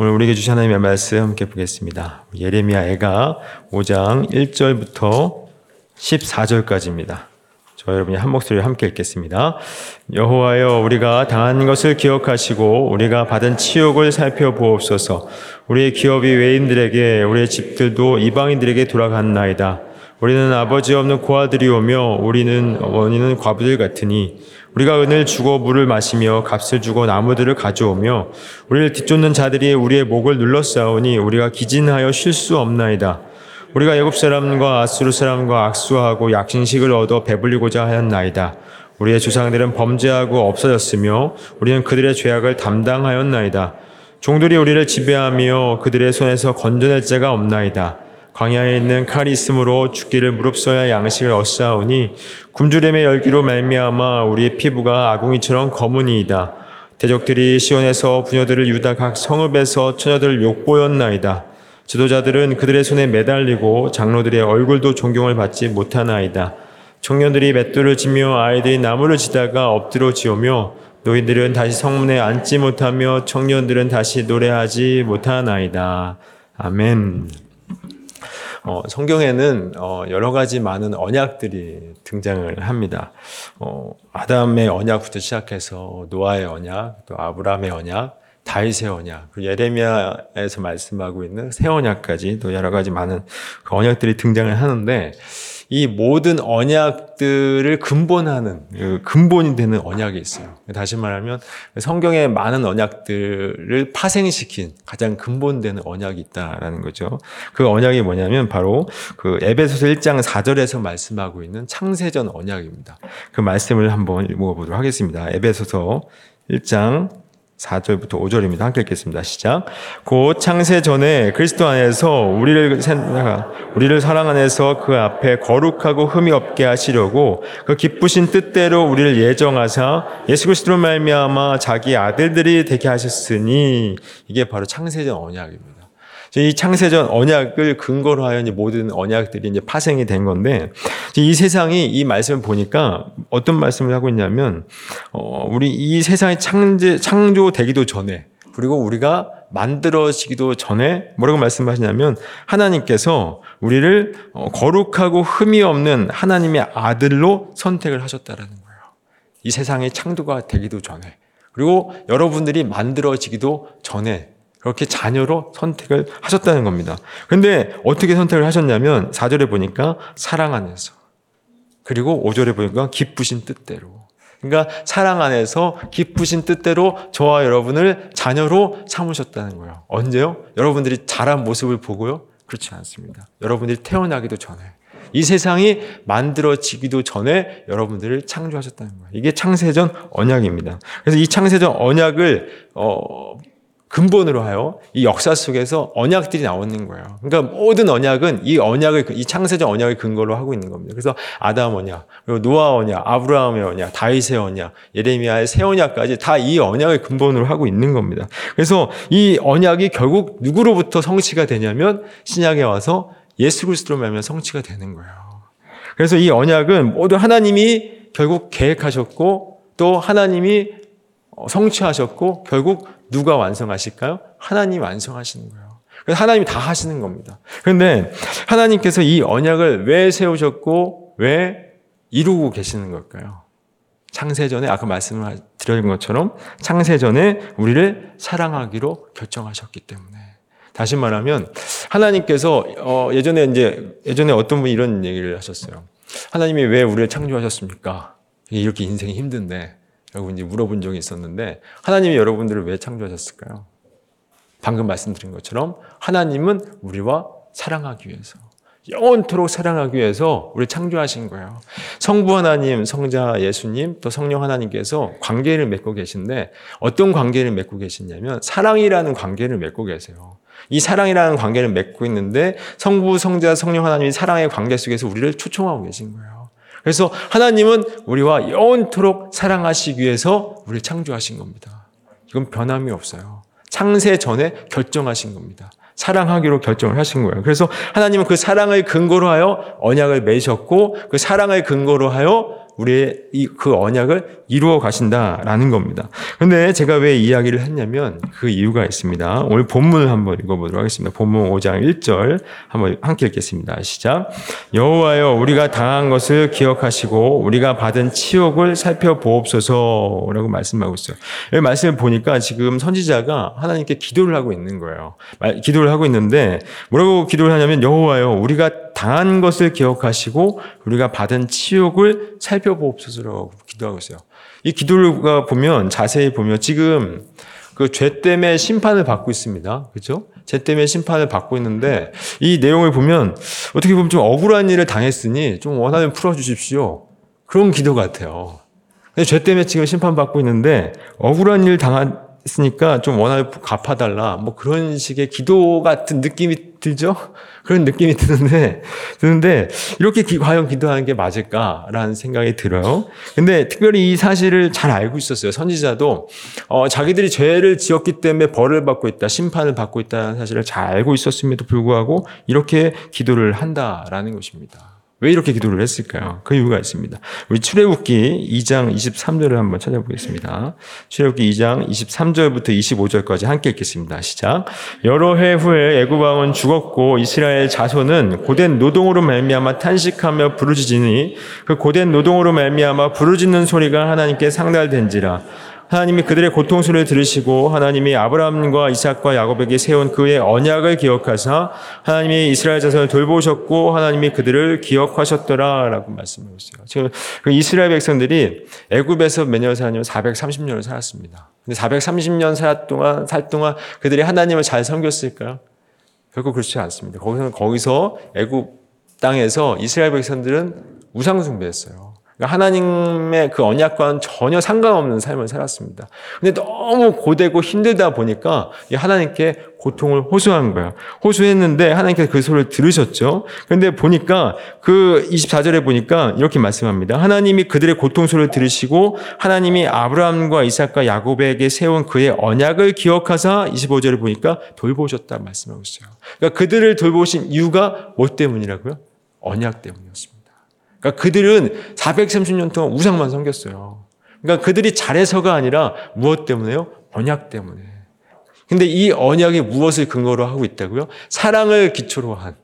오늘 우리에게 주신 하나님의 말씀 함께 보겠습니다. 예레미야 애가 5장 1절부터 14절까지입니다. 저 여러분이 한 목소리로 함께 읽겠습니다. 여호와여 우리가 당한 것을 기억하시고 우리가 받은 치욕을 살펴보옵소서. 우리의 기업이 외인들에게 우리의 집들도 이방인들에게 돌아갔나이다. 우리는 아버지 없는 고아들이 오며 우리는 어머니는 과부들 같으니 우리가 은을 주고 물을 마시며 값을 주고 나무들을 가져오며 우리를 뒤쫓는 자들이 우리의 목을 눌러싸우니 우리가 기진하여 쉴 수 없나이다. 우리가 애굽 사람과 아수르 사람과 악수하고 약신식을 얻어 배불리고자 하였나이다. 우리의 조상들은 범죄하고 없어졌으며 우리는 그들의 죄악을 담당하였나이다. 종들이 우리를 지배하며 그들의 손에서 건져낼 자가 없나이다. 광야에 있는 칼이 있으므로 죽기를 무릅써야 양식을 얻사오니 굶주림의 열기로 말미암아 우리의 피부가 아궁이처럼 검은이이다. 대적들이 시온에서 부녀들을 유다 각 성읍에서 처녀들을 욕보였나이다. 지도자들은 그들의 손에 매달리고 장로들의 얼굴도 존경을 받지 못하나이다. 청년들이 맷돌을 지며 아이들이 나무를 지다가 엎드려 지오며 노인들은 다시 성문에 앉지 못하며 청년들은 다시 노래하지 못하나이다. 아멘. 어, 성경에는 어, 여러 가지 많은 언약들이 등장을 합니다. 어, 아담의 언약부터 시작해서 노아의 언약, 또 아브라함의 언약, 다윗의 언약, 그 예레미야에서 말씀하고 있는 새 언약까지 또 여러 가지 많은 그 언약들이 등장을 하는데 이 모든 언약들을 근본하는 그 근본이 되는 언약이 있어요. 다시 말하면 성경의 많은 언약들을 파생시킨 가장 근본되는 언약이 있다라는 거죠. 그 언약이 뭐냐면 바로 그 에베소서 1장 4절에서 말씀하고 있는 창세전 언약입니다. 그 말씀을 한번 읽어보도록 하겠습니다. 에베소서 1장 4절부터 5절입니다. 함께 읽겠습니다. 시작. 곧 창세 전에 그리스도 안에서 우리를 우리를 사랑 안에서 그 앞에 거룩하고 흠이 없게 하시려고 그 기쁘신 뜻대로 우리를 예정하사 예수 그리스도로 말미암아 자기 아들들이 되게 하셨으니 이게 바로 창세전 언약입니다. 이 창세전 언약을 근거로 하여 모든 언약들이 이제 파생이 된 건데 이 세상이 이 말씀을 보니까 어떤 말씀을 하고 있냐면 어 우리 이 세상이 창제 창조되기도 전에 그리고 우리가 만들어지기도 전에 뭐라고 말씀하시냐면 하나님께서 우리를 어, 거룩하고 흠이 없는 하나님의 아들로 선택을 하셨다라는 거예요. 이 세상이 창조가 되기도 전에 그리고 여러분들이 만들어지기도 전에 그렇게 자녀로 선택을 하셨다는 겁니다. 근데 어떻게 선택을 하셨냐면 4절에 보니까 사랑 안에서 그리고 5절에 보니까 기쁘신 뜻대로 그러니까 사랑 안에서 기쁘신 뜻대로 저와 여러분을 자녀로 삼으셨다는 거예요. 언제요? 여러분들이 자란 모습을 보고요? 그렇지 않습니다. 여러분들이 태어나기도 전에 이 세상이 만들어지기도 전에 여러분들을 창조하셨다는 거예요. 이게 창세전 언약입니다. 그래서 이 창세전 언약을 어, 근본으로 하여 이 역사 속에서 언약들이 나오는 거예요. 그러니까 모든 언약은 이 언약을 이 창세적 언약을 근거로 하고 있는 겁니다. 그래서 아담 언약, 그리고 노아 언약, 아브라함의 언약, 다윗의 언약, 예레미야의 새 언약까지 다 이 언약을 근본으로 하고 있는 겁니다. 그래서 이 언약이 결국 누구로부터 성취가 되냐면 신약에 와서 예수 그리스도로 말하면 성취가 되는 거예요. 그래서 이 언약은 모두 하나님이 결국 계획하셨고 또 하나님이 성취하셨고 결국 누가 완성하실까요? 하나님 완성하시는 거예요. 그래서 하나님이 다 하시는 겁니다. 그런데 하나님께서 이 언약을 왜 세우셨고 왜 이루고 계시는 걸까요? 창세전에 아까 말씀을 드린 것처럼 창세전에 우리를 사랑하기로 결정하셨기 때문에 다시 말하면 하나님께서 어 예전에 이제 예전에 어떤 분이 이런 얘기를 하셨어요. 하나님이 왜 우리를 창조하셨습니까? 이렇게 인생이 힘든데 이제 물어본 적이 있었는데 하나님이 여러분들을 왜 창조하셨을까요? 방금 말씀드린 것처럼 하나님은 우리와 사랑하기 위해서 영원토록 사랑하기 위해서 우리 창조하신 거예요. 성부 하나님, 성자 예수님, 또 성령 하나님께서 관계를 맺고 계신데 어떤 관계를 맺고 계시냐면 사랑이라는 관계를 맺고 계세요. 이 사랑이라는 관계를 맺고 있는데 성부, 성자, 성령 하나님이 사랑의 관계 속에서 우리를 초청하고 계신 거예요. 그래서 하나님은 우리와 영원토록 사랑하시기 위해서 우리를 창조하신 겁니다. 이건 변함이 없어요. 창세 전에 결정하신 겁니다. 사랑하기로 결정을 하신 거예요. 그래서 하나님은 그 사랑을 근거로 하여 언약을 맺으셨고 그 사랑을 근거로 하여 우리의 그 언약을 이루어 가신다라는 겁니다. 근데 제가 왜 이야기를 했냐면 그 이유가 있습니다. 오늘 본문을 한번 읽어보도록 하겠습니다. 본문 5장 1절 한번 함께 읽겠습니다. 시작. 여호와여 우리가 당한 것을 기억하시고 우리가 받은 치욕을 살펴보옵소서라고 말씀하고 있어요. 이 말씀을 보니까 지금 선지자가 하나님께 기도를 하고 있는 거예요. 기도를 하고 있는데 뭐라고 기도를 하냐면 여호와여 우리가 당한 것을 기억하시고 우리가 받은 치욕을 살펴 보옵소서라고 기도하고 있어요. 이 기도가 보면 자세히 보면 지금 그 죄 때문에 심판을 받고 있습니다. 그렇죠? 죄 때문에 심판을 받고 있는데 이 내용을 보면 어떻게 보면 좀 억울한 일을 당했으니 좀 원하면 풀어 주십시오. 그런 기도 같아요. 죄 때문에 지금 심판받고 있는데 억울한 일 당 했으니까 좀 원하면 갚아달라. 뭐 그런 식의 기도 같은 느낌이 들죠? 그런 느낌이 드는데, 드는데, 이렇게 기, 과연 기도하는 게 맞을까라는 생각이 들어요. 근데 특별히 이 사실을 잘 알고 있었어요. 선지자도, 어, 자기들이 죄를 지었기 때문에 벌을 받고 있다, 심판을 받고 있다는 사실을 잘 알고 있었음에도 불구하고 이렇게 기도를 한다라는 것입니다. 왜 이렇게 기도를 했을까요? 그 이유가 있습니다. 우리 출애굽기 2장 23절을 한번 찾아보겠습니다. 출애굽기 2장 23절부터 25절까지 함께 읽겠습니다. 시작. 여러 해 후에 애굽 왕은 죽었고 이스라엘 자손은 고된 노동으로 말미암아 탄식하며 부르짖으니 그 고된 노동으로 말미암아 부르짖는 소리가 하나님께 상달된지라 하나님이 그들의 고통 소리를 들으시고 하나님이 아브라함과 이삭과 야곱에게 세운 그의 언약을 기억하사 하나님이 이스라엘 자손을 돌보셨고 하나님이 그들을 기억하셨더라라고 말씀하고 있어요. 지금 그 이스라엘 백성들이 애굽에서 몇 년 살았냐면 430년을 살았습니다. 근데 430년 살 동안 살 동안 그들이 하나님을 잘 섬겼을까요? 결코 그렇지 않습니다. 거기서 거기서 애굽 땅에서 이스라엘 백성들은 우상 숭배했어요. 그러니까 하나님의 그 언약과는 전혀 상관없는 삶을 살았습니다. 근데 너무 고되고 힘들다 보니까 하나님께 고통을 호소한 거예요. 호소했는데 하나님께서 그 소리를 들으셨죠. 근데 보니까 그 24절에 보니까 이렇게 말씀합니다. 하나님이 그들의 고통 소리를 들으시고 하나님이 아브라함과 이삭과 야곱에게 세운 그의 언약을 기억하사 25절에 보니까 돌보셨다 말씀하고 있어요. 그러니까 그들을 돌보신 이유가 뭐 때문이라고요? 언약 때문이었습니다. 그러니까 그들은 430년 동안 우상만 섬겼어요. 그러니까 그들이 잘해서가 아니라 무엇 때문에요? 언약 때문에. 근데 이 언약이 무엇을 근거로 하고 있다고요? 사랑을 기초로 한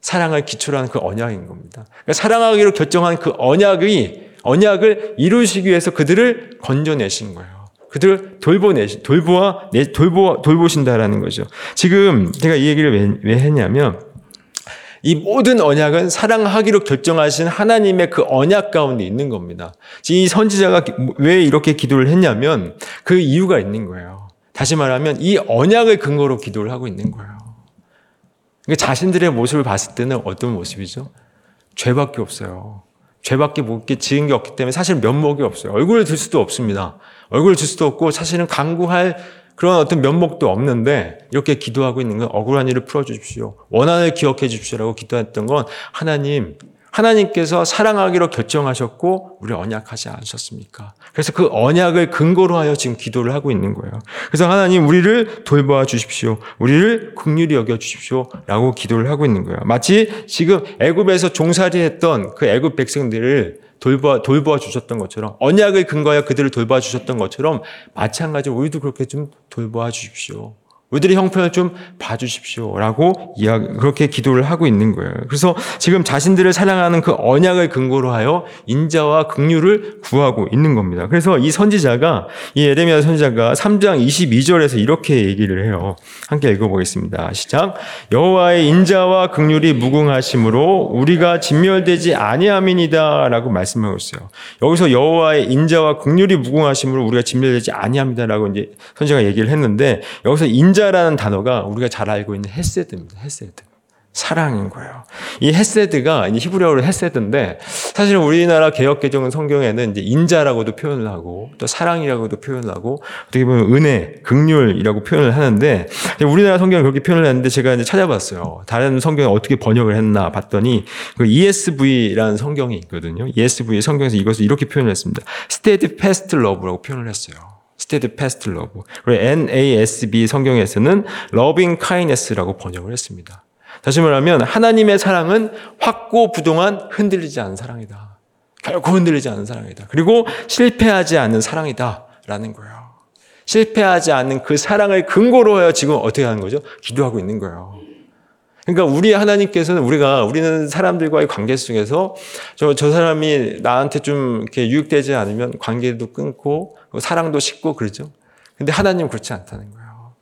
사랑을 기초로 한 그 언약인 겁니다. 그러니까 사랑하기로 결정한 그 언약이 언약을 이루시기 위해서 그들을 건져내신 거예요. 그들을 돌보내시 돌보아 돌보 돌보신다라는 거죠. 지금 제가 이 얘기를 왜, 왜 했냐면 이 모든 언약은 사랑하기로 결정하신 하나님의 그 언약 가운데 있는 겁니다. 이 선지자가 왜 이렇게 기도를 했냐면 그 이유가 있는 거예요. 다시 말하면 이 언약을 근거로 기도를 하고 있는 거예요. 그러니까 자신들의 모습을 봤을 때는 어떤 모습이죠? 죄밖에 없어요. 죄밖에 못게 지은 게 없기 때문에 사실 면목이 없어요. 얼굴을 들 수도 없습니다. 얼굴을 들 수도 없고 사실은 강구할 그런 어떤 면목도 없는데 이렇게 기도하고 있는 건 억울한 일을 풀어주십시오. 원한을 기억해 주십시오라고 기도했던 건 하나님, 하나님께서 사랑하기로 결정하셨고 우리 언약하지 않으셨습니까? 그래서 그 언약을 근거로 하여 지금 기도를 하고 있는 거예요. 그래서 하나님 우리를 돌보아 주십시오. 우리를 긍휼히 여겨 주십시오라고 기도를 하고 있는 거예요. 마치 지금 애굽에서 종살이했던 그 애굽 백성들을 돌봐 돌봐 주셨던 것처럼 언약을 근거하여 그들을 돌봐 주셨던 것처럼 마찬가지로 우리도 그렇게 좀 돌봐 주십시오. 우리들의 형편을 좀 봐주십시오라고 그렇게 기도를 하고 있는 거예요. 그래서 지금 자신들을 사랑하는 그 언약을 근거로 하여 인자와 긍휼을 구하고 있는 겁니다. 그래서 이 선지자가 이 에레미야 선지자가 3장 22절에서 이렇게 얘기를 해요. 함께 읽어보겠습니다. 시작. 여호와의 인자와 긍휼이 무궁하심으로 우리가 진멸되지 아니함이니다라고 말씀하고 있어요. 여기서 여호와의 인자와 긍휼이 무궁하심으로 우리가 진멸되지 아니함이다라고 이제 선지자가 얘기를 했는데 여기서 인자 인자라는 단어가 우리가 잘 알고 있는 헤세드입니다. 헤세드. 사랑인 거예요. 이 헤세드가 히브리어로 헤세드인데 사실 우리나라 개역 개정은 성경에는 이제 인자라고도 표현을 하고 또 사랑이라고도 표현을 하고 어떻게 보면 은혜, 긍휼이라고 표현을 하는데 우리나라 성경은 그렇게 표현을 했는데 제가 이제 찾아봤어요. 다른 성경에 어떻게 번역을 했나 봤더니 그 ESV라는 성경이 있거든요. ESV 성경에서 이것을 이렇게 표현을 했습니다. Steadfast Love라고 표현을 했어요. Steadfast love. 그리고 NASB 성경에서는 loving kindness라고 번역을 했습니다. 다시 말하면 하나님의 사랑은 확고 부동한 흔들리지 않은 사랑이다. 결코 흔들리지 않는 사랑이다. 그리고 실패하지 않는 사랑이다라는 거예요. 실패하지 않는 그 사랑을 근거로 해요. 지금 어떻게 하는 거죠? 기도하고 있는 거예요. 그러니까 우리 하나님께서는 우리가 우리는 사람들과의 관계 속에서 저, 저 사람이 나한테 좀 이렇게 유익되지 않으면 관계도 끊고 사랑도 식고 그러죠. 근데 하나님은 그렇지 않다는 거예요.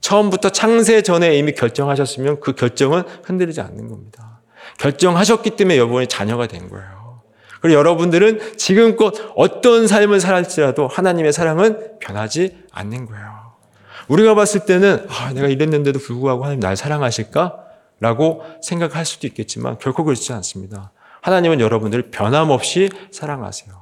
처음부터 창세 전에 이미 결정하셨으면 그 결정은 흔들리지 않는 겁니다. 결정하셨기 때문에 여러분이 자녀가 된 거예요. 그리고 여러분들은 지금껏 어떤 삶을 살았지라도 하나님의 사랑은 변하지 않는 거예요. 우리가 봤을 때는 아, 내가 이랬는데도 불구하고 하나님 날 사랑하실까? 라고 생각할 수도 있겠지만 결코 그렇지 않습니다. 하나님은 여러분들을 변함없이 사랑하세요.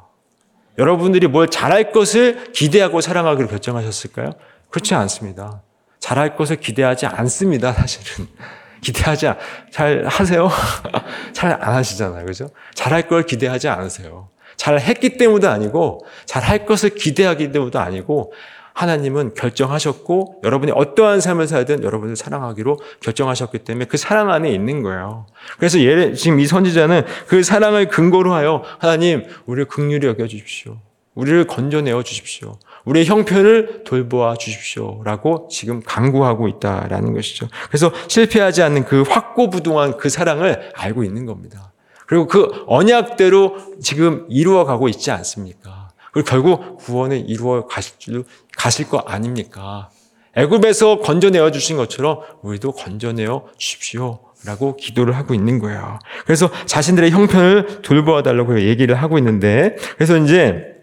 여러분들이 뭘 잘할 것을 기대하고 사랑하기로 결정하셨을까요? 그렇지 않습니다. 잘할 것을 기대하지 않습니다, 사실은. 기대하지 않, 잘 하세요? 잘 안 하시잖아요. 그죠? 잘할 걸 기대하지 않으세요. 잘 했기 때문도 아니고, 잘 할 것을 기대하기 때문도 아니고, 하나님은 결정하셨고, 여러분이 어떠한 삶을 살든 여러분을 사랑하기로 결정하셨기 때문에 그 사랑 안에 있는 거예요. 그래서 예를, 지금 이 선지자는 그 사랑을 근거로 하여, 하나님, 우리를 극률히 여겨 주십시오. 우리를 건져내어 주십시오. 우리의 형편을 돌보아 주십시오. 라고 지금 강구하고 있다라는 것이죠. 그래서 실패하지 않는 그 확고부동한 그 사랑을 알고 있는 겁니다. 그리고 그 언약대로 지금 이루어 가고 있지 않습니까? 그리고 결국 구원을 이루어 가실 줄, 가실 거 아닙니까? 애굽에서 건져내어 주신 것처럼 우리도 건져내어 주십시오. 라고 기도를 하고 있는 거예요. 그래서 자신들의 형편을 돌보아 달라고 얘기를 하고 있는데, 그래서 이제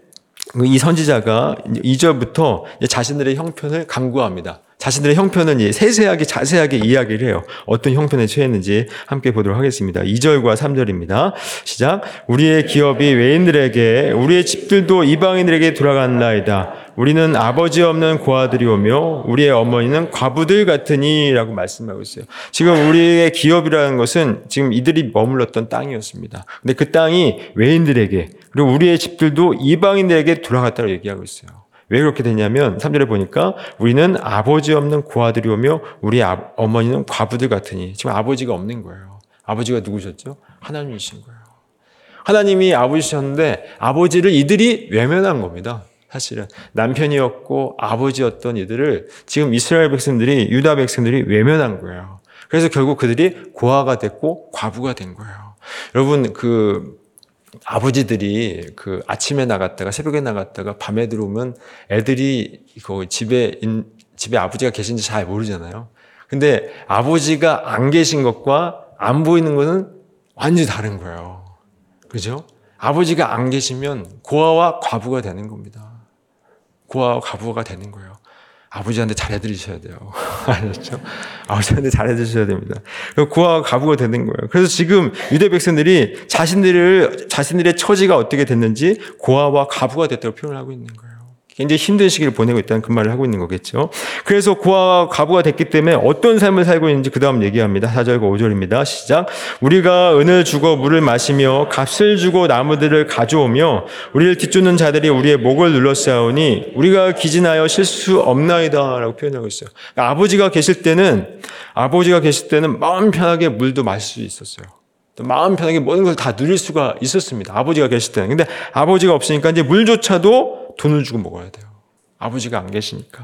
이 선지자가 2절부터 자신들의 형편을 강구합니다. 자신들의 형편은 세세하게 자세하게 이야기를 해요. 어떤 형편에 처했는지 함께 보도록 하겠습니다. 2절과 3절입니다. 시작. 우리의 기업이 외인들에게 우리의 집들도 이방인들에게 돌아간나이다. 우리는 아버지 없는 고아들이 오며 우리의 어머니는 과부들 같으니라고 말씀하고 있어요. 지금 우리의 기업이라는 것은 지금 이들이 머물렀던 땅이었습니다. 근데 그 땅이 외인들에게 그리고 우리의 집들도 이방인들에게 돌아갔다고 얘기하고 있어요. 왜 그렇게 되냐면 3절에 보니까 우리는 아버지 없는 고아들이 오며 우리 아, 어머니는 과부들 같으니 지금 아버지가 없는 거예요. 아버지가 누구셨죠? 하나님이신 거예요. 하나님이 아버지셨는데 아버지를 이들이 외면한 겁니다. 사실은 남편이었고 아버지였던 이들을 지금 이스라엘 백성들이 유다 백성들이 외면한 거예요. 그래서 결국 그들이 고아가 됐고 과부가 된 거예요. 여러분 그 아버지들이 그 아침에 나갔다가 새벽에 나갔다가 밤에 들어오면 애들이 그 집에 집에 아버지가 계신지 잘 모르잖아요. 근데 아버지가 안 계신 것과 안 보이는 것은 완전히 다른 거예요. 그죠? 아버지가 안 계시면 고아와 과부가 되는 겁니다. 고아와 과부가 되는 거예요. 아버지한테 잘해드리셔야 돼요. 아셨죠? 아버지한테 잘해드셔야 됩니다. 고아와 가부가 되는 거예요. 그래서 지금 유대 백성들이 자신들을, 자신들의 처지가 어떻게 됐는지 고아와 가부가 됐다고 표현을 하고 있는 거예요. 굉장히 힘든 시기를 보내고 있다는 그 말을 하고 있는 거겠죠. 그래서 고아와 가부가 됐기 때문에 어떤 삶을 살고 있는지 그 다음 얘기합니다. 4절과 5절입니다. 시작. 우리가 은을 주고 물을 마시며 값을 주고 나무들을 가져오며 우리를 뒤쫓는 자들이 우리의 목을 눌러싸우니 우리가 기진하여 실수 없나이다 라고 표현하고 있어요. 그러니까 아버지가 계실 때는 아버지가 계실 때는 마음 편하게 물도 마실 수 있었어요. 또 마음 편하게 모든 걸 다 누릴 수가 있었습니다. 아버지가 계실 때는. 근데 아버지가 없으니까 이제 물조차도 돈을 주고 먹어야 돼요. 아버지가 안 계시니까.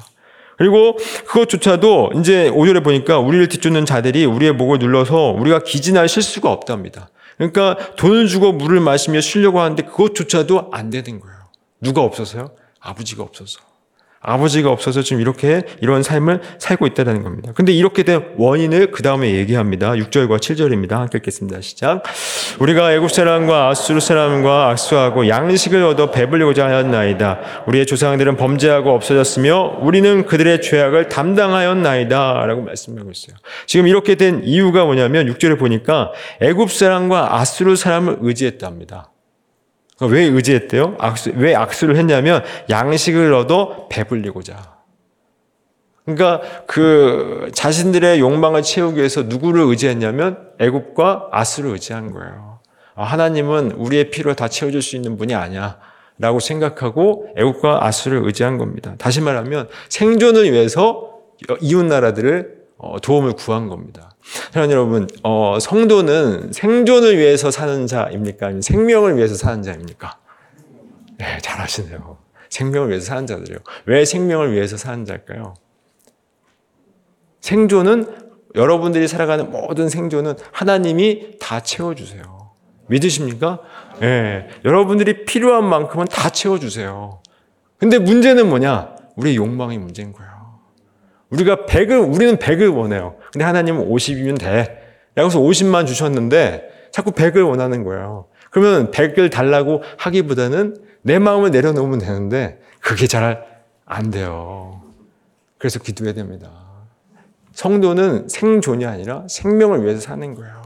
그리고 그것조차도 이제 5절에 보니까 우리를 뒤쫓는 자들이 우리의 목을 눌러서 우리가 기진할 실수가 없답니다. 그러니까 돈을 주고 물을 마시며 쉬려고 하는데 그것조차도 안 되는 거예요. 누가 없어서요? 아버지가 없어서. 아버지가 없어서 지금 이렇게 이런 삶을 살고 있다는 겁니다. 근데 이렇게 된 원인을 그 다음에 얘기합니다. 6절과 7절입니다. 함께 읽겠습니다. 시작. 우리가 애굽 사람과 아수르 사람과 악수하고 양식을 얻어 배불리고자 하였나이다. 우리의 조상들은 범죄하고 없어졌으며 우리는 그들의 죄악을 담당하였나이다. 라고 말씀하고 있어요. 지금 이렇게 된 이유가 뭐냐면 6절에 보니까 애굽 사람과 아수르 사람을 의지했답니다. 왜 의지했대요? 악수, 왜 악수를 했냐면 양식을 얻어 배불리고자. 그러니까 그 자신들의 욕망을 채우기 위해서 누구를 의지했냐면 애굽과 아스를 의지한 거예요. 아, 하나님은 우리의 필요를 다 채워줄 수 있는 분이 아니야. 라고 생각하고 애국과 아수를 의지한 겁니다. 다시 말하면 생존을 위해서 이웃 나라들을 어, 도움을 구한 겁니다. 사랑 여러분, 어, 성도는 생존을 위해서 사는 자입니까? 생명을 위해서 사는 자입니까? 네, 잘 아시네요. 생명을 위해서 사는 자들이요. 왜 생명을 위해서 사는 자일까요? 생존은 여러분들이 살아가는 모든 생존은 하나님이 다 채워주세요. 믿으십니까? 예. 네, 여러분들이 필요한 만큼은 다 채워주세요. 근데 문제는 뭐냐? 우리 욕망이 문제인 거예요. 우리가 100을, 우리는 100을 원해요. 근데 하나님은 50이면 돼. 라고 해서 50만 주셨는데 자꾸 100을 원하는 거예요. 그러면 100을 달라고 하기보다는 내 마음을 내려놓으면 되는데 그게 잘 안 돼요. 그래서 기도해야 됩니다. 성도는 생존이 아니라 생명을 위해서 사는 거예요.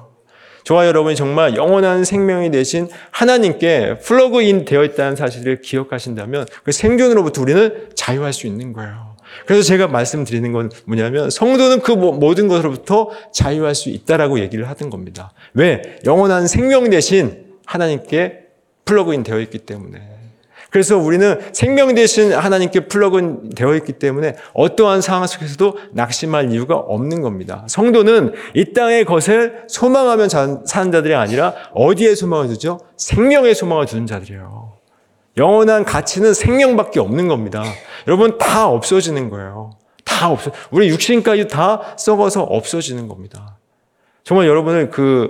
저와 여러분이 정말 영원한 생명이 되신 하나님께 플러그인 되어 있다는 사실을 기억하신다면 그 생존으로부터 우리는 자유할 수 있는 거예요. 그래서 제가 말씀드리는 건 뭐냐면 성도는 그 모든 것으로부터 자유할 수 있다라고 얘기를 하던 겁니다. 왜? 영원한 생명 되신 하나님께 plug in 되어 있기 때문에. 그래서 우리는 생명 되신 하나님께 plug in 되어 있기 때문에 어떠한 상황 속에서도 낙심할 이유가 없는 겁니다. 성도는 이 땅의 것을 소망하며 사는 자들이 아니라 어디에 소망을 두죠? 생명에 소망을 두는 자들이에요. 영원한 가치는 생명밖에 없는 겁니다. 여러분 다 없어지는 거예요. 다 없어. 우리 육신까지 다 썩어서 없어지는 겁니다. 정말 여러분을 그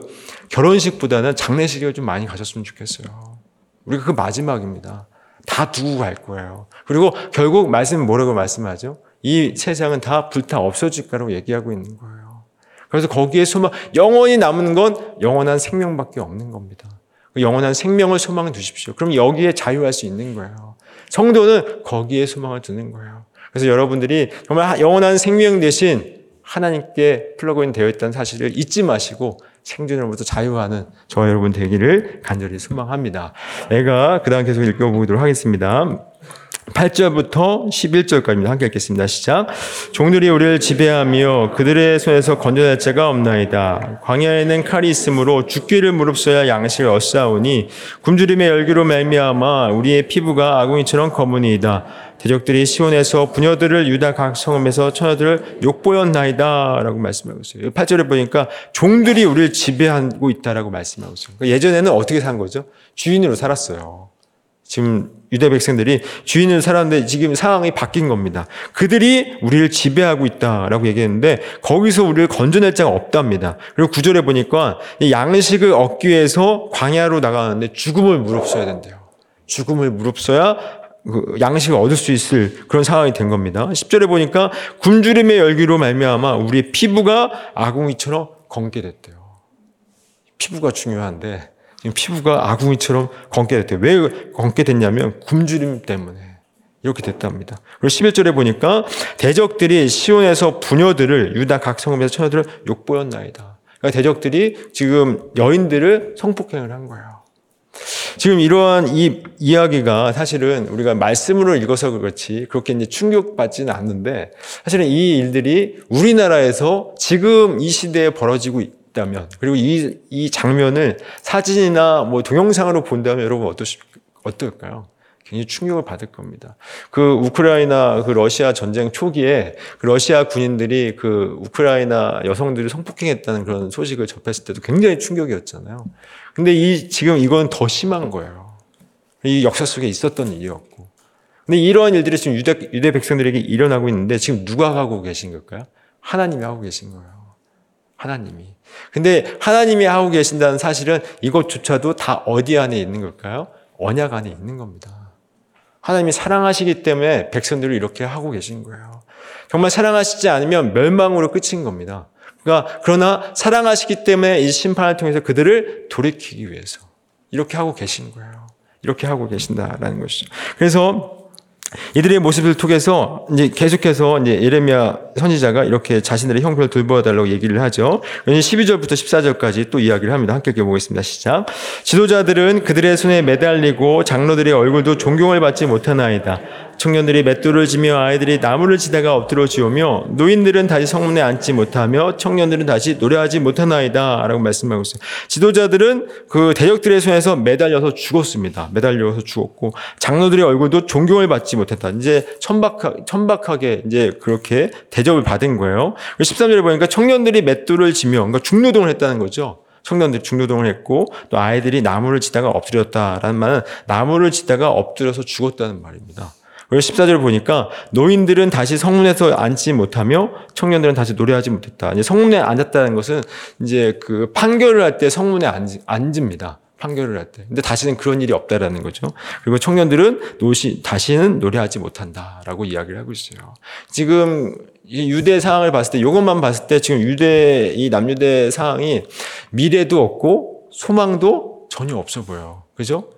결혼식보다는 장례식을 좀 많이 가셨으면 좋겠어요. 우리가 그 마지막입니다. 다 두고 갈 거예요. 그리고 결국 말씀 뭐라고 말씀하죠? 이 세상은 다 불타 없어질 거라고 얘기하고 있는 거예요. 그래서 거기에 소망, 영원히 남은 건 영원한 생명밖에 없는 겁니다. 그 영원한 생명을 소망 두십시오. 그럼 여기에 자유할 수 있는 거예요. 성도는 거기에 소망을 두는 거예요. 그래서 여러분들이 정말 영원한 생명 대신 하나님께 플러그인 되어 있다는 사실을 잊지 마시고 생존으로부터 자유하는 저와 여러분 되기를 간절히 소망합니다. 내가 그 다음 계속 읽어보도록 하겠습니다. 8절부터 11절까지입니다. 함께 읽겠습니다. 시작. 종들이 우리를 지배하며 그들의 손에서 건져낼 자가 없나이다. 광야에는 칼이 있으므로 죽기를 무릅써야 양식을 얻사오니 굶주림의 열기로 말미암아 우리의 피부가 아궁이처럼 검으니이다. 대적들이 시온에서 부녀들을 유다 각 성읍에서 처녀들을 욕보였나이다. 라고 말씀하고 있어요. 8절에 보니까 종들이 우리를 지배하고 있다라고 말씀하고 있어요. 그러니까 예전에는 어떻게 산 거죠? 주인으로 살았어요. 지금 유대 백성들이 주인을 살았는데 지금 상황이 바뀐 겁니다. 그들이 우리를 지배하고 있다라고 얘기했는데 거기서 우리를 건져낼 자가 없답니다. 그리고 구절에 보니까 양식을 얻기 위해서 광야로 나가는데 죽음을 무릅써야 된대요. 죽음을 무릅써야 그 양식을 얻을 수 있을 그런 상황이 된 겁니다. 10절에 보니까 굶주림의 열기로 말미암아 우리의 피부가 아궁이처럼 검게 됐대요. 피부가 중요한데 피부가 아궁이처럼 검게 됐대요. 왜 검게 됐냐면 굶주림 때문에 이렇게 됐답니다. 그리고 11절에 보니까 대적들이 시온에서 부녀들을 유다 각 성읍에서 처녀들을 욕보였나이다. 그러니까 대적들이 지금 여인들을 성폭행을 한 거예요. 지금 이러한 이 이야기가 사실은 우리가 말씀으로 읽어서 그렇지 그렇게 이제 충격받지는 않는데 사실은 이 일들이 우리나라에서 지금 이 시대에 벌어지고 있다면 그리고 이, 이 장면을 사진이나 뭐 동영상으로 본다면 여러분 어떠시, 어떨까요? 굉장히 충격을 받을 겁니다. 그 우크라이나 그 러시아 전쟁 초기에 그 러시아 군인들이 그 우크라이나 여성들이 성폭행했다는 그런 소식을 접했을 때도 굉장히 충격이었잖아요. 근데 이 지금 이건 더 심한 거예요. 이 역사 속에 있었던 일이었고. 근데 이러한 일들이 지금 유대, 유대 백성들에게 일어나고 있는데 지금 누가 하고 계신 걸까요? 하나님이 하고 계신 거예요. 하나님이. 근데 하나님이 하고 계신다는 사실은 이것조차도 다 어디 안에 있는 걸까요? 언약 안에 있는 겁니다. 하나님이 사랑하시기 때문에 백성들을 이렇게 하고 계신 거예요. 정말 사랑하시지 않으면 멸망으로 끝인 겁니다. 그러니까 그러나 사랑하시기 때문에 이 심판을 통해서 그들을 돌이키기 위해서 이렇게 하고 계신 거예요. 이렇게 하고 계신다라는 것이죠. 그래서 이들의 모습을 통해서 이제 계속해서 이제 예레미야 선지자가 이렇게 자신들의 형편을 돌보아 달라고 얘기를 하죠. 12절부터 14절까지 또 이야기를 합니다. 함께 읽어 보겠습니다. 시작. 지도자들은 그들의 손에 매달리고 장로들의 얼굴도 존경을 받지 못하나이다. 청년들이 맷돌을 지며 아이들이 나무를 지다가 엎드려 지우며 노인들은 다시 성문에 앉지 못하며 청년들은 다시 노래하지 못하나이다 라고 말씀하고 있어요. 지도자들은 그 대적들의 손에서 매달려서 죽었습니다. 매달려서 죽었고 장로들의 얼굴도 존경을 받지 못했다. 이제 천박하, 천박하게 이제 그렇게 대접을 받은 거예요. 13절에 보니까 청년들이 맷돌을 지며 그러니까 중노동을 했다는 거죠. 청년들이 중노동을 했고 또 아이들이 나무를 지다가 엎드렸다라는 말은 나무를 지다가 엎드려서 죽었다는 말입니다. 그래서 14절 보니까 노인들은 다시 성문에서 앉지 못하며 청년들은 다시 노래하지 못했다. 이제 성문에 앉았다는 것은 이제 그 판결을 할 때 성문에 앉, 앉습니다. 판결을 할 때. 근데 다시는 그런 일이 없다라는 거죠. 그리고 청년들은 노시, 다시는 노래하지 못한다라고 이야기를 하고 있어요. 지금 이 유대 상황을 봤을 때, 이것만 봤을 때 지금 유대, 이 남유대 상황이 미래도 없고 소망도 전혀 없어 보여요. 그죠?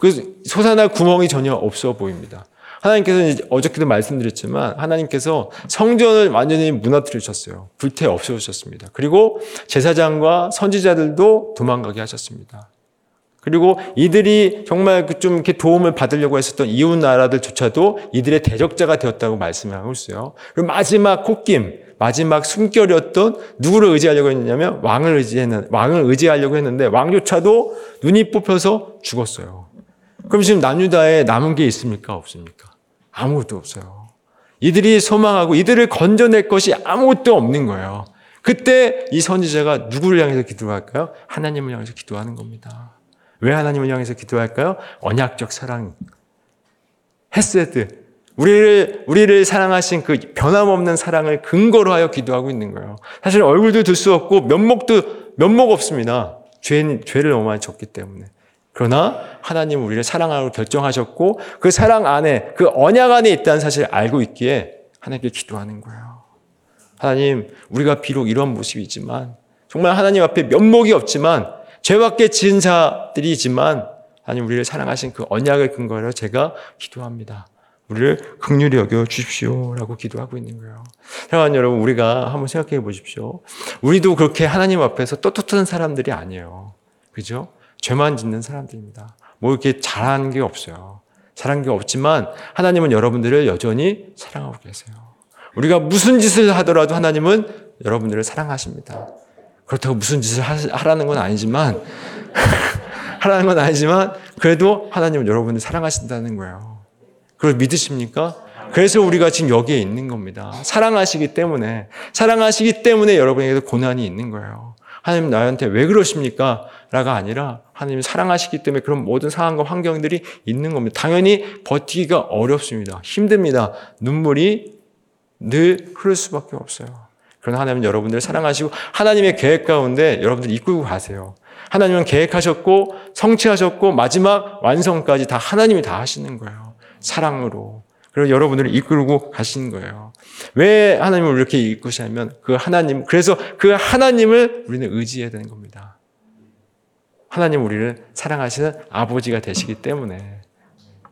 그 솟아날 구멍이 전혀 없어 보입니다. 하나님께서 어저께도 말씀드렸지만 하나님께서 성전을 완전히 무너뜨리셨어요. 불태 없애셨습니다. 그리고 제사장과 선지자들도 도망가게 하셨습니다. 그리고 이들이 정말 그좀 이렇게 도움을 받으려고 했었던 이웃 나라들조차도 이들의 대적자가 되었다고 말씀을 하고 있어요. 그리고 마지막 콧김, 마지막 숨결이었던 누구를 의지하려고 했냐면 왕을 의지했는 왕을 의지하려고 했는데 왕조차도 눈이 뽑혀서 죽었어요. 그럼 지금 남유다에 남은 게 있습니까? 없습니까? 아무것도 없어요. 이들이 소망하고 이들을 건져낼 것이 아무것도 없는 거예요. 그때 이 선지자가 누구를 향해서 기도할까요? 하나님을 향해서 기도하는 겁니다. 왜 하나님을 향해서 기도할까요? 언약적 사랑. 헤세드. 우리를, 우리를 사랑하신 그 변함없는 사랑을 근거로 하여 기도하고 있는 거예요. 사실 얼굴도 들 수 없고 면목도, 면목 없습니다. 죄, 죄를 너무 많이 졌기 때문에. 그러나 하나님은 우리를 사랑하고 결정하셨고 그 사랑 안에, 그 언약 안에 있다는 사실을 알고 있기에 하나님께 기도하는 거예요. 하나님, 우리가 비록 이런 모습이지만 정말 하나님 앞에 면목이 없지만 죄밖에 지은 자들이지만 하나님 우리를 사랑하신 그 언약을 근거로 제가 기도합니다. 우리를 극률히 여겨 주십시오라고 기도하고 있는 거예요. 사랑하는 여러분, 우리가 한번 생각해 보십시오. 우리도 그렇게 하나님 앞에서 떳떳한 사람들이 아니에요. 그죠? 죄만 짓는 사람들입니다. 뭐 이렇게 잘한 게 없어요. 잘한 게 없지만 하나님은 여러분들을 여전히 사랑하고 계세요. 우리가 무슨 짓을 하더라도 하나님은 여러분들을 사랑하십니다. 그렇다고 무슨 짓을 하라는 건 아니지만, 하라는 건 아니지만, 그래도 하나님은 여러분을 사랑하신다는 거예요. 그걸 믿으십니까? 그래서 우리가 지금 여기에 있는 겁니다. 사랑하시기 때문에, 사랑하시기 때문에 여러분에게도 고난이 있는 거예요. 하나님 나한테 왜 그러십니까? 라가 아니라 하나님이 사랑하시기 때문에 그런 모든 상황과 환경들이 있는 겁니다. 당연히 버티기가 어렵습니다. 힘듭니다. 눈물이 늘 흐를 수밖에 없어요. 그러나 하나님은 여러분들을 사랑하시고 하나님의 계획 가운데 여러분들 이끌고 가세요. 하나님은 계획하셨고 성취하셨고 마지막 완성까지 다 하나님이 다 하시는 거예요. 사랑으로. 그리고 여러분들을 이끌고 가시는 거예요. 왜 하나님을 이렇게 이끄시냐면 그 하나님, 그래서 그 하나님을 우리는 의지해야 되는 겁니다. 하나님 우리를 사랑하시는 아버지가 되시기 때문에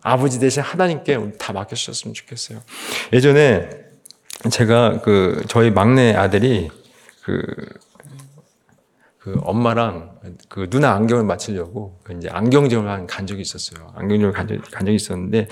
아버지 대신 하나님께 다 맡겨주셨으면 좋겠어요. 예전에 제가 그 저희 막내 아들이 그, 그 엄마랑 그 누나 안경을 맞추려고 그 이제 안경점을 간 적이 있었어요. 안경점을 간, 적, 간 적이 있었는데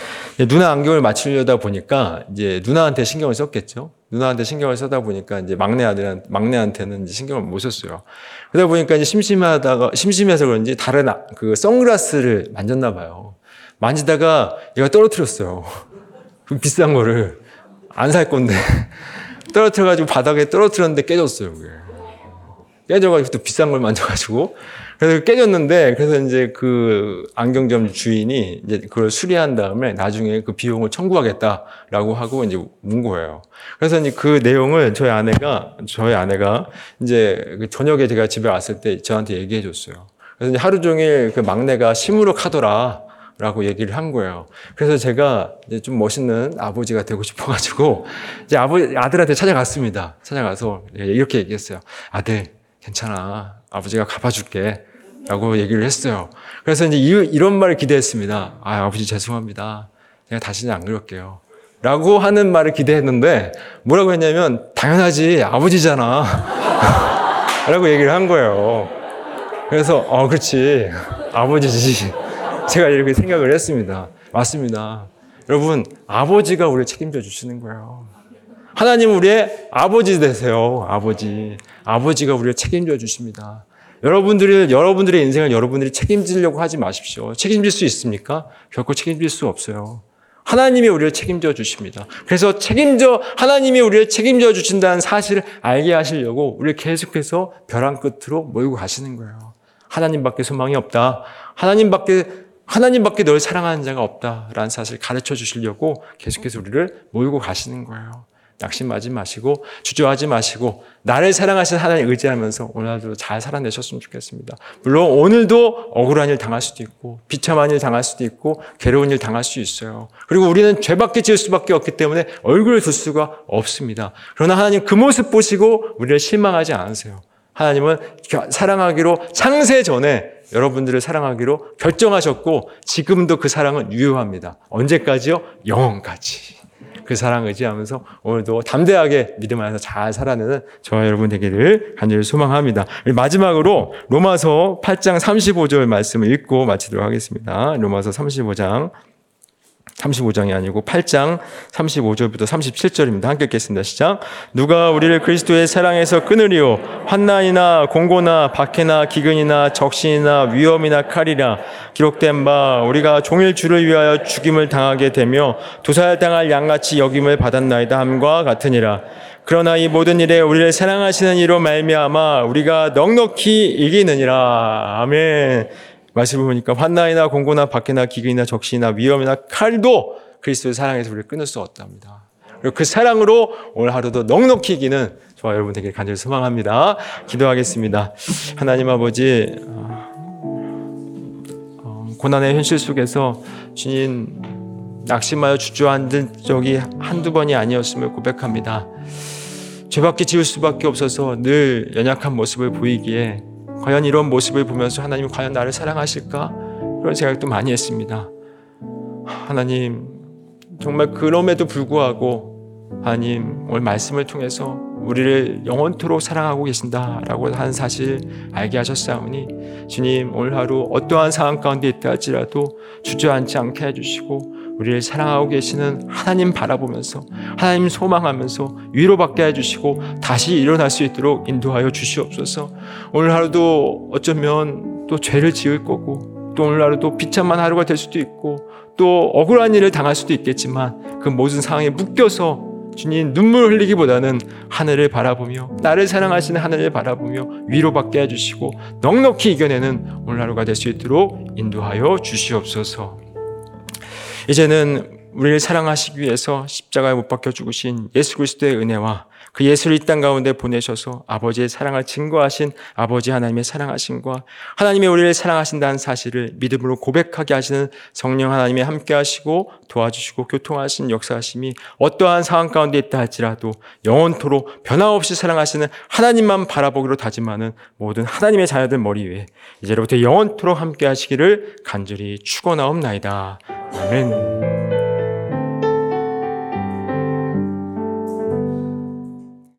누나 안경을 맞추려다 보니까 이제 누나한테 신경을 썼겠죠. 누나한테 신경을 쓰다 보니까 이제 막내 아들한 막내한테는 이제 신경을 못 썼어요. 그러다 보니까 이제 심심하다가 심심해서 그런지 다른 아, 그 선글라스를 만졌나 봐요. 만지다가 얘가 떨어뜨렸어요. 그 비싼 거를. 안 살 건데 떨어뜨려가지고 바닥에 떨어뜨렸는데 깨졌어요. 그게. 깨져가지고 또 비싼 걸 만져가지고 그래서 깨졌는데 그래서 이제 그 안경점 주인이 이제 그걸 수리한 다음에 나중에 그 비용을 청구하겠다라고 하고 이제 문 거예요. 그래서 이제 그 내용을 저희 아내가 저희 아내가 이제 그 저녁에 제가 집에 왔을 때 저한테 얘기해 줬어요. 그래서 이제 하루 종일 그 막내가 시무룩하더라. 라고 얘기를 한 거예요. 그래서 제가 이제 좀 멋있는 아버지가 되고 싶어가지고 이제 아버지, 아들한테 찾아갔습니다. 찾아가서 이렇게 얘기했어요. 아들, 괜찮아. 아버지가 갚아줄게. 라고 얘기를 했어요. 그래서 이제 이런 말을 기대했습니다. 아, 아버지 죄송합니다. 내가 다시는 안 그럴게요. 라고 하는 말을 기대했는데 뭐라고 했냐면 당연하지. 아버지잖아. 라고 얘기를 한 거예요. 그래서, 어, 그렇지. 아버지지. 제가 이렇게 생각을 했습니다. 맞습니다. 여러분, 아버지가 우리를 책임져 주시는 거예요. 하나님은 우리의 아버지 되세요. 아버지. 아버지가 우리를 책임져 주십니다. 여러분들이, 여러분들의 인생을 여러분들이 책임지려고 하지 마십시오. 책임질 수 있습니까? 결코 책임질 수 없어요. 하나님이 우리를 책임져 주십니다. 그래서 책임져, 하나님이 우리를 책임져 주신다는 사실을 알게 하시려고 우리를 계속해서 벼랑 끝으로 몰고 가시는 거예요. 하나님밖에 소망이 없다. 하나님밖에, 하나님밖에 널 사랑하는 자가 없다라는 사실을 가르쳐 주시려고 계속해서 우리를 몰고 가시는 거예요. 낙심하지 마시고 주저하지 마시고 나를 사랑하시는 하나님 의지하면서 오늘도 잘 살아내셨으면 좋겠습니다. 물론 오늘도 억울한 일 당할 수도 있고 비참한 일 당할 수도 있고 괴로운 일 당할 수 있어요. 그리고 우리는 죄밖에 지을 수밖에 없기 때문에 얼굴을 둘 수가 없습니다. 그러나 하나님 그 모습 보시고 우리를 실망하지 않으세요. 하나님은 사랑하기로 창세 전에 여러분들을 사랑하기로 결정하셨고 지금도 그 사랑은 유효합니다. 언제까지요? 영원까지. 그 사랑 의지하면서 오늘도 담대하게 믿음 안에서 잘 살아내는 저와 여러분 되기를 간절히 소망합니다. 마지막으로 로마서 8장 35절 말씀을 읽고 마치도록 하겠습니다. 로마서 35장 35장이 아니고 8장 35절부터 37절입니다. 함께 읽겠습니다. 시작. 누가 우리를 그리스도의 사랑에서 끊으리요 환난이나 공고나 박해나 기근이나 적신이나 위험이나 칼이라 기록된 바 우리가 종일 주를 위하여 죽임을 당하게 되며 도살당할 양같이 여김을 받았나이다 함과 같으니라. 그러나 이 모든 일에 우리를 사랑하시는 이로 말미암아 우리가 넉넉히 이기느니라. 아멘. 말씀을 보니까 환난이나 공고나 박해나 기근이나 적신이나 위험이나 칼도 그리스도의 사랑에서 우리를 끊을 수 없답니다. 그리고 그 사랑으로 오늘 하루도 넉넉히 이기는 저와 여러분 되길 간절히 소망합니다. 기도하겠습니다. 하나님 아버지 어, 고난의 현실 속에서 주님 낙심하여 주저앉은 적이 한두 번이 아니었음을 고백합니다. 죄밖에 지을 수밖에 없어서 늘 연약한 모습을 보이기에 과연 이런 모습을 보면서 하나님 과연 나를 사랑하실까? 그런 생각도 많이 했습니다. 하나님, 정말 그럼에도 불구하고 하나님 오늘 말씀을 통해서 우리를 영원토록 사랑하고 계신다라고 하는 사실 알게 하셨사오니 주님 오늘 하루 어떠한 상황 가운데 있다 할지라도 주저앉지 않게 해주시고 우리를 사랑하고 계시는 하나님 바라보면서 하나님 소망하면서 위로받게 해주시고 다시 일어날 수 있도록 인도하여 주시옵소서. 오늘 하루도 어쩌면 또 죄를 지을 거고 또 오늘 하루도 비참한 하루가 될 수도 있고 또 억울한 일을 당할 수도 있겠지만 그 모든 상황에 묶여서 주님 눈물 흘리기보다는 하늘을 바라보며 나를 사랑하시는 하늘을 바라보며 위로받게 해주시고 넉넉히 이겨내는 오늘 하루가 될 수 있도록 인도하여 주시옵소서. 이제는 우리를 사랑하시기 위해서 십자가에 못 박혀 죽으신 예수 그리스도의 은혜와 그 예수를 이 땅 가운데 보내셔서 아버지의 사랑을 증거하신 아버지 하나님의 사랑하심과 하나님의 우리를 사랑하신다는 사실을 믿음으로 고백하게 하시는 성령 하나님의 함께 하시고 도와주시고 교통하신 역사하심이 어떠한 상황 가운데 있다 할지라도 영원토록 변함없이 사랑하시는 하나님만 바라보기로 다짐하는 모든 하나님의 자녀들 머리 위에 이제로부터 영원토록 함께 하시기를 간절히 축원하옵나이다. 아멘.